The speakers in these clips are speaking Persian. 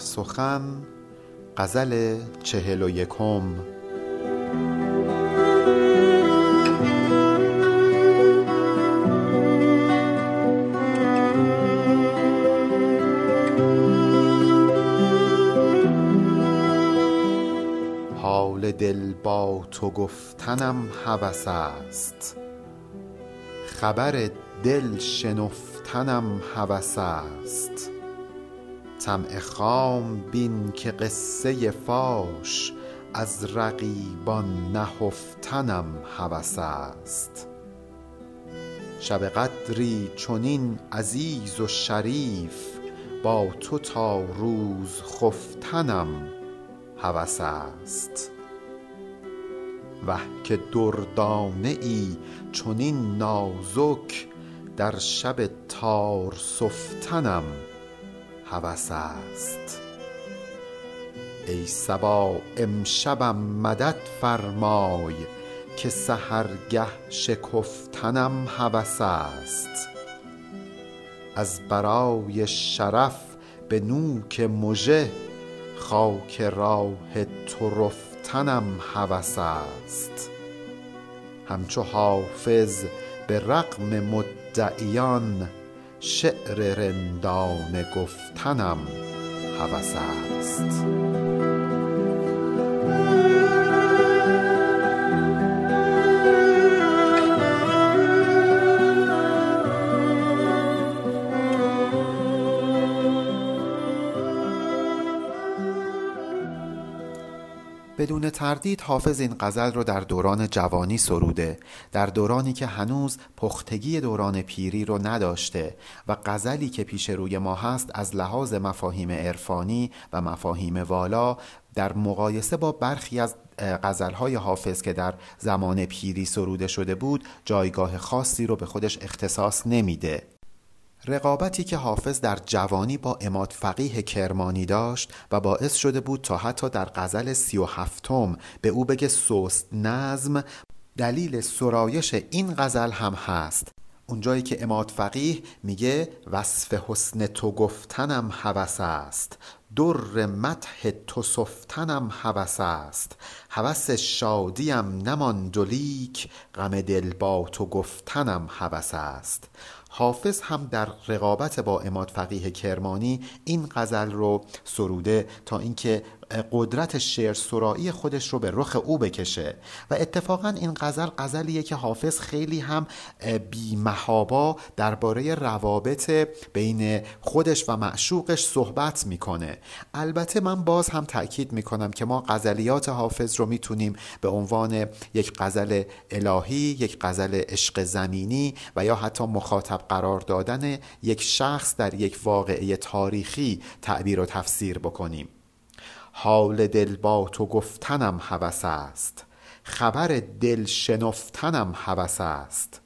سخن غزل چهل و یکم. حال دل با تو گفتنم هوس است. خبر دل شنفتنم هوس است. طمع خام بین که قصه فاش از رقیبان نهفتنم هوس است. شب قدری چنین عزیز و شریف با تو تا روز خفتنم هوس است. وه که دردانه ای چنین نازک در شب تار سفتنم هوس است. ای صبا امشبم مدد فرمای که سحرگه شکفتنم هوس است. از برای شرف به نوک مژه خاک راه تو رفتنم هوس است. همچو حافظ به رغم مدعیان شعر رندانه گفتنم هوس است. بدون تردید حافظ این غزل رو در دوران جوانی سروده در دورانی که هنوز پختگی دوران پیری رو نداشته و غزلی که پیش روی ما هست از لحاظ مفاهیم عرفانی و مفاهیم والا در مقایسه با برخی از غزلهای حافظ که در زمان پیری سروده شده بود جایگاه خاصی رو به خودش اختصاص نمیده. رقابتی که حافظ در جوانی با اماد فقیه کرمانی داشت و باعث شده بود تا حتی در غزل سی و هفتم به او بگه سست نظم دلیل سرایش این غزل هم هست. اونجایی که اماد فقیه میگه وصف حسن تو گفتنم هوس است در مدح تو سفتنم هوس است. هوس شادیم نماند و لیک غم دل با تو گفتنم هوس است. حافظ هم در رقابت با اماد فقیه کرمانی این غزل رو سروده تا اینکه قدرت شعر سرایی خودش رو به رخ او بکشه. و اتفاقا این غزل غزلیه که حافظ خیلی هم بیمهابا درباره روابط بین خودش و معشوقش صحبت می‌کنه. البته من باز هم تاکید می‌کنم که ما غزلیات حافظ رو می‌تونیم به عنوان یک غزل الهی یک غزل عشق زمینی و یا حتی مخاطب قرار دادن یک شخص در یک واقعه تاریخی تعبیر و تفسیر بکنیم. حال دل با تو گفتنم هوس است. خبر دل شنفتنم هوس است.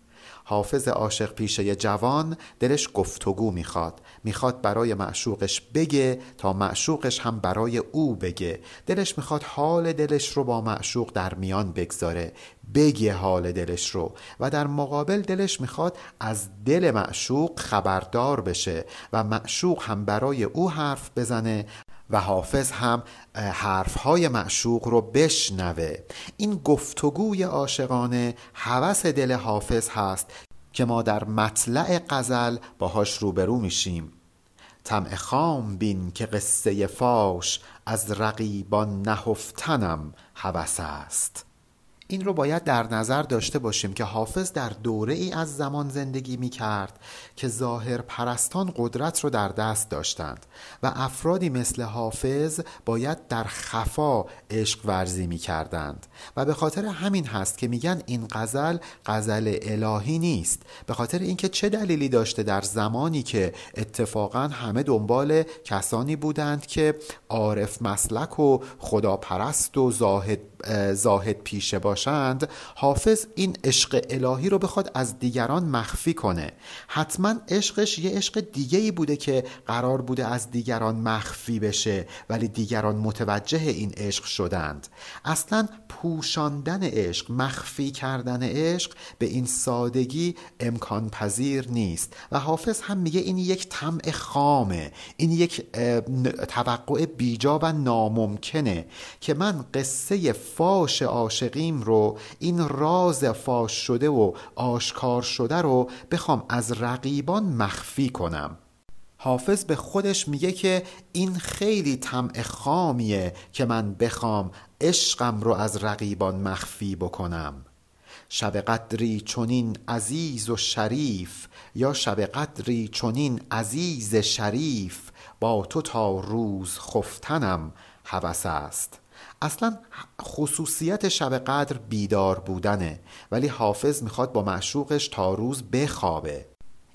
حافظ عاشق پیشه جوان دلش گفتگو می‌خواد. می‌خواد برای معشوقش بگه تا معشوقش هم برای او بگه. دلش می‌خواد حال دلش رو با معشوق در میان بگذاره. بگه حال دلش رو و در مقابل دلش می‌خواد از دل معشوق خبردار بشه و معشوق هم برای او حرف بزنه و حافظ هم حرفهای معشوق رو بشنوه. این گفتگوی عاشقانه هوس دل حافظ هست که ما در مطلع غزل باهاش روبرو میشیم. طمع خام بین که قصه فاش از رقیبان نهفتنم هوس است. این رو باید در نظر داشته باشیم که حافظ در دوره ای از زمان زندگی می کرد که ظاهر پرستان قدرت رو در دست داشتند و افرادی مثل حافظ باید در خفا عشق ورزی می کردند و به خاطر همین هست که میگن این غزل غزل الهی نیست. به خاطر اینکه چه دلیلی داشته در زمانی که اتفاقا همه دنبال کسانی بودند که عارف مسلک و خداپرست و زاهد زاهد پیشه باشند حافظ این عشق الهی رو بخواد از دیگران مخفی کنه. حتما عشقش یه عشق دیگه ای بوده که قرار بوده از دیگران مخفی بشه ولی دیگران متوجه این عشق شدند. اصلا پوشاندن عشق مخفی کردن عشق به این سادگی امکان پذیر نیست. و حافظ هم میگه این یک طمع خامه این یک توقع بیجا و ناممکنه که من قصه فاش عاشقیم رو این راز فاش شده و آشکار شده رو بخوام از رقیبان مخفی کنم. حافظ به خودش میگه که این خیلی طمع خامیه که من بخوام عشقم رو از رقیبان مخفی بکنم. شب قدری چونین عزیز و شریف یا شب قدری چونین عزیز شریف با تو تا روز خفتنم هوس است. اصلا خصوصیت شب قدر بیدار بودنه ولی حافظ می‌خواد با معشوقش تا روز بخوابه.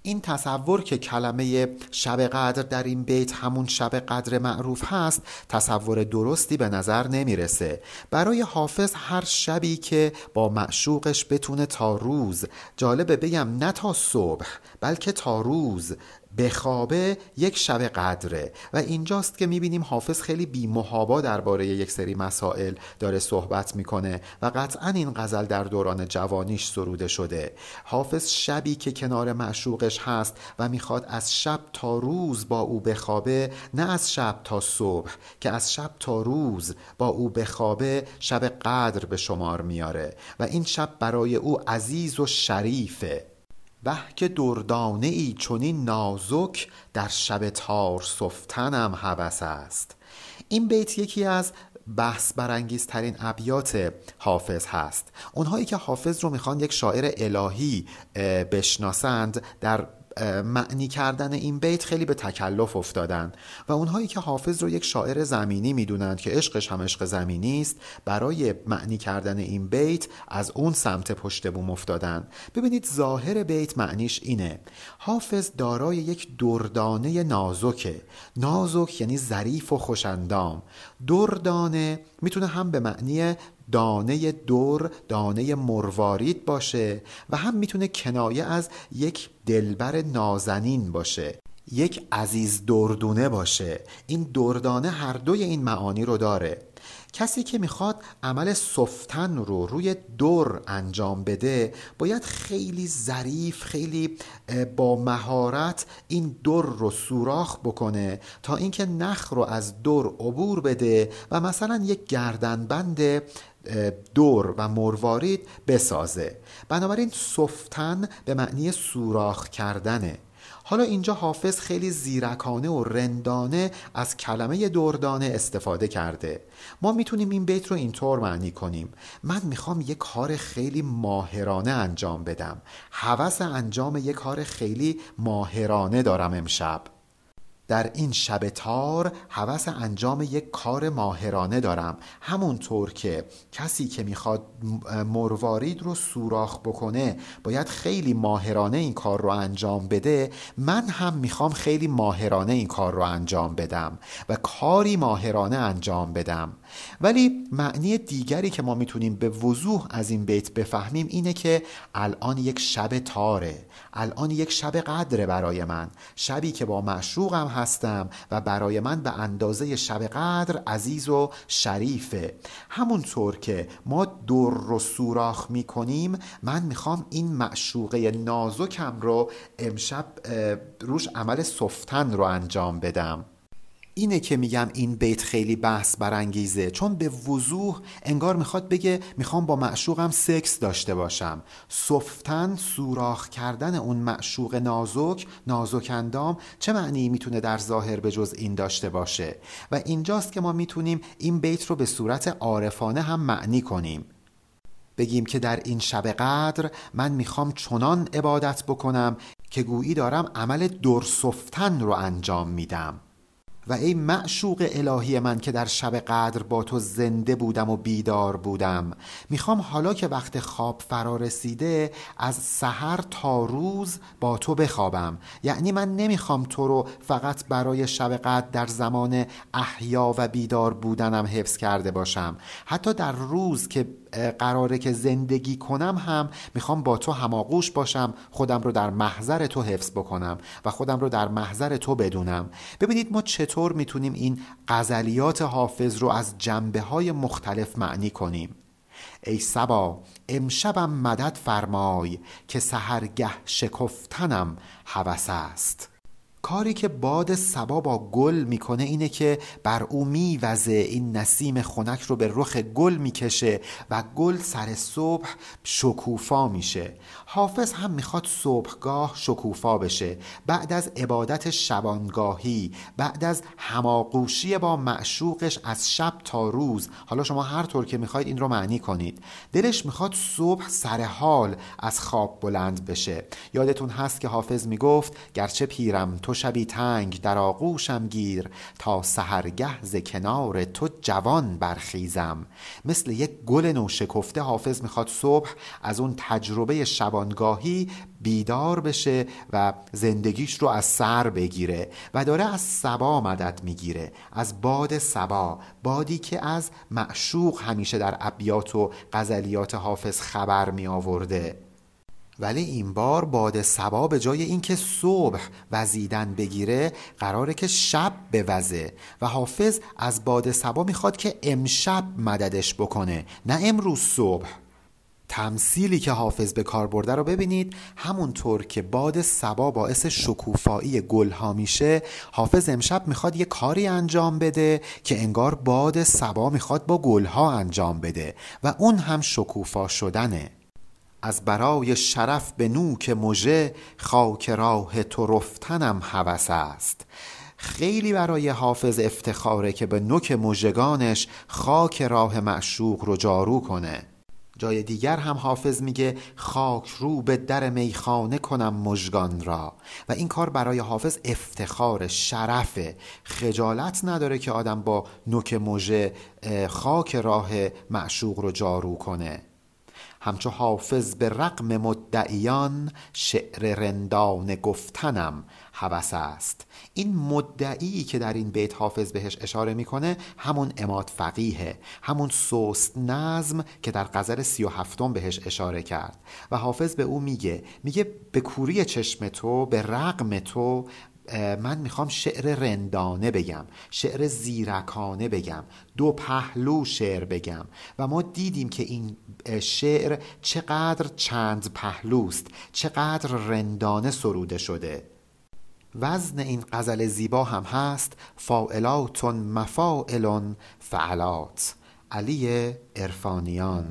این تصور که کلمه شب قدر در این بیت همون شب قدر معروف هست تصور درستی به نظر نمی‌رسه. برای حافظ هر شبی که با معشوقش بتونه تا روز جالبه بگم نه تا صبح بلکه تا روز بخوابه یک شب قدره. و اینجاست که می‌بینیم حافظ خیلی بیمهابا درباره یک سری مسائل داره صحبت می‌کنه و قطعا این غزل در دوران جوانیش سروده شده. حافظ شبی که کنار معشوقش هست و می‌خواد از شب تا روز با او بخوابه نه از شب تا صبح که از شب تا روز با او بخوابه شب قدر به شمار میاره. و این شب برای او عزیز و شریفه. وه که دردانه ای چونین نازک در شب تار صفتنم هوس است. این بیت یکی از بحث برانگیزترین ابیات حافظ هست. اونهایی که حافظ رو می‌خوان یک شاعر الهی بشناسند در معنی کردن این بیت خیلی به تکلف افتادن و اونهایی که حافظ رو یک شاعر زمینی می‌دونند که عشقش هم عشق زمینی است برای معنی کردن این بیت از اون سمت پشت بوم افتادن. ببینید ظاهر بیت معنیش اینه. حافظ دارای یک دردانه نازکه. نازک یعنی ظریف و خوشندام دردانه می‌تونه هم به معنی دانه دور دانه مروارید باشه و هم می‌تونه کنایه از یک دلبر نازنین باشه. یک عزیز دردونه باشه. این دردانه هر دوی این معانی رو داره. کسی که می‌خواد عمل صفتن رو روی دور انجام بده باید خیلی ظریف خیلی با مهارت این دور رو سوراخ بکنه تا اینکه نخ رو از دور عبور بده و مثلا یک گردنبند دور و مروارید بسازه. بنابراین صفتن به معنی سوراخ کردنه. حالا اینجا حافظ خیلی زیرکانه و رندانه از کلمه دردانه استفاده کرده. ما می‌تونیم این بیت رو اینطور معنی کنیم. من می‌خوام یک کار خیلی ماهرانه انجام بدم. حوث انجام یک کار خیلی ماهرانه دارم امشب. در این شب تار حوث انجام یک کار ماهرانه دارم. همونطور که کسی که می‌خواد مروارید رو سوراخ بکنه باید خیلی ماهرانه این کار رو انجام بده. من هم می‌خوام خیلی ماهرانه این کار رو انجام بدم و کاری ماهرانه انجام بدم. ولی معنی دیگری که ما می‌تونیم به وضوح از این بیت بفهمیم اینه که الان یک شب تاره. الان یک شب قدره برای من. شبی که با معشوقم هستم و برای من به اندازه شب قدر عزیز و شریفه. همونطور که ما دور رو سوراخ می‌کنیم من می‌خوام این معشوقه نازکم رو امشب روش عمل صفتن رو انجام بدم. اینه که میگم این بیت خیلی بحث برانگیزه. چون به وضوح انگار می‌خواد بگه می‌خوام با معشوقم سکس داشته باشم. صفتن سوراخ کردن اون معشوق نازک نازک اندام چه معنی می‌تونه در ظاهر به جز این داشته باشه؟ و اینجاست که ما می‌تونیم این بیت رو به صورت عارفانه هم معنی کنیم. بگیم که در این شب قدر من می‌خوام چنان عبادت بکنم که گویی دارم عمل درصفتن رو انجام میدم. و ای معشوق الهی من که در شب قدر با تو زنده بودم و بیدار بودم. می‌خوام حالا که وقت خواب فرا رسیده از سحر تا روز با تو بخوابم. یعنی من نمی‌خوام تو رو فقط برای شب قدر در زمان احیا و بیدار بودنم حفظ کرده باشم. حتی در روز که قراره که زندگی کنم هم می‌خوام با تو هماغوش باشم خودم رو در محضر تو حفظ بکنم و خودم رو در محضر تو بدونم. ببینید ما چطور می‌تونیم این غزلیات حافظ رو از جنبه های مختلف معنی کنیم. ای سبا امشبم مدد فرمای که سهرگه شکفتنم هوس است. کاری که باد سبا با گل می‌کنه اینه که بر او میوزه. این نسیم خنک رو به رخ گل می‌کشه و گل سر صبح شکوفا میشه. حافظ هم می‌خواد صبحگاه شکوفا بشه. بعد از عبادت شبانگاهی بعد از هماغوشی با معشوقش از شب تا روز. حالا شما هر طور که می‌خواید این رو معنی کنید. دلش می‌خواد صبح سر حال از خواب بلند بشه. یادتون هست که حافظ می‌گفت گرچه پیرم تو شبی تنگ در آغوشم گیر تا سهرگه ز کنار تو جوان برخیزم. مثل یک گل نوشکفته حافظ می‌خواد صبح از اون تجربه شبانگاهی بیدار بشه و زندگیش رو از سر بگیره و داره از سبا مدد می‌گیره. از باد سبا بادی که از معشوق همیشه در ابیات و غزلیات حافظ خبر می آورده ولی این بار باد سبا به جای اینکه صبح وزیدن بگیره قراره که شب بوزه و حافظ از باد سبا می‌خواد که امشب مددش بکنه نه امروز صبح. تمثیلی که حافظ به کار برده رو ببینید همونطور که باد سبا باعث شکوفایی گلها میشه حافظ امشب می‌خواد یه کاری انجام بده که انگار باد سبا می‌خواد با گلها انجام بده و اون هم شکوفا شدنه. از برای شرف به نوک مژه خاک راه تو رفتنم هوس است. خیلی برای حافظ افتخاره که به نوک مژگانش خاک راه معشوق رو جارو کنه. جای دیگر هم حافظ میگه خاک رو به در میخانه کنم مژگان را. و این کار برای حافظ افتخار شرف خجالت نداره که آدم با نوک مژه خاک راه معشوق رو جارو کنه. همچو حافظ به رقم مدعیان شعر رندان گفتنم هوس است. این مدعی که در این بیت حافظ بهش اشاره می‌کنه همون اماد فقیه همون سوست نظم که در غزل سی و هفتم بهش اشاره کرد. و حافظ به او میگه میگه به کوری چشم تو به رقم تو من می‌خوام شعر رندانه بگم شعر زیرکانه بگم دو پهلو شعر بگم و ما دیدیم که این شعر چقدر چند پهلوست چقدر رندانه سروده شده. وزن این غزل زیبا هم هست فاعلاتون مفاعلون فعلات. علی ارفانیان.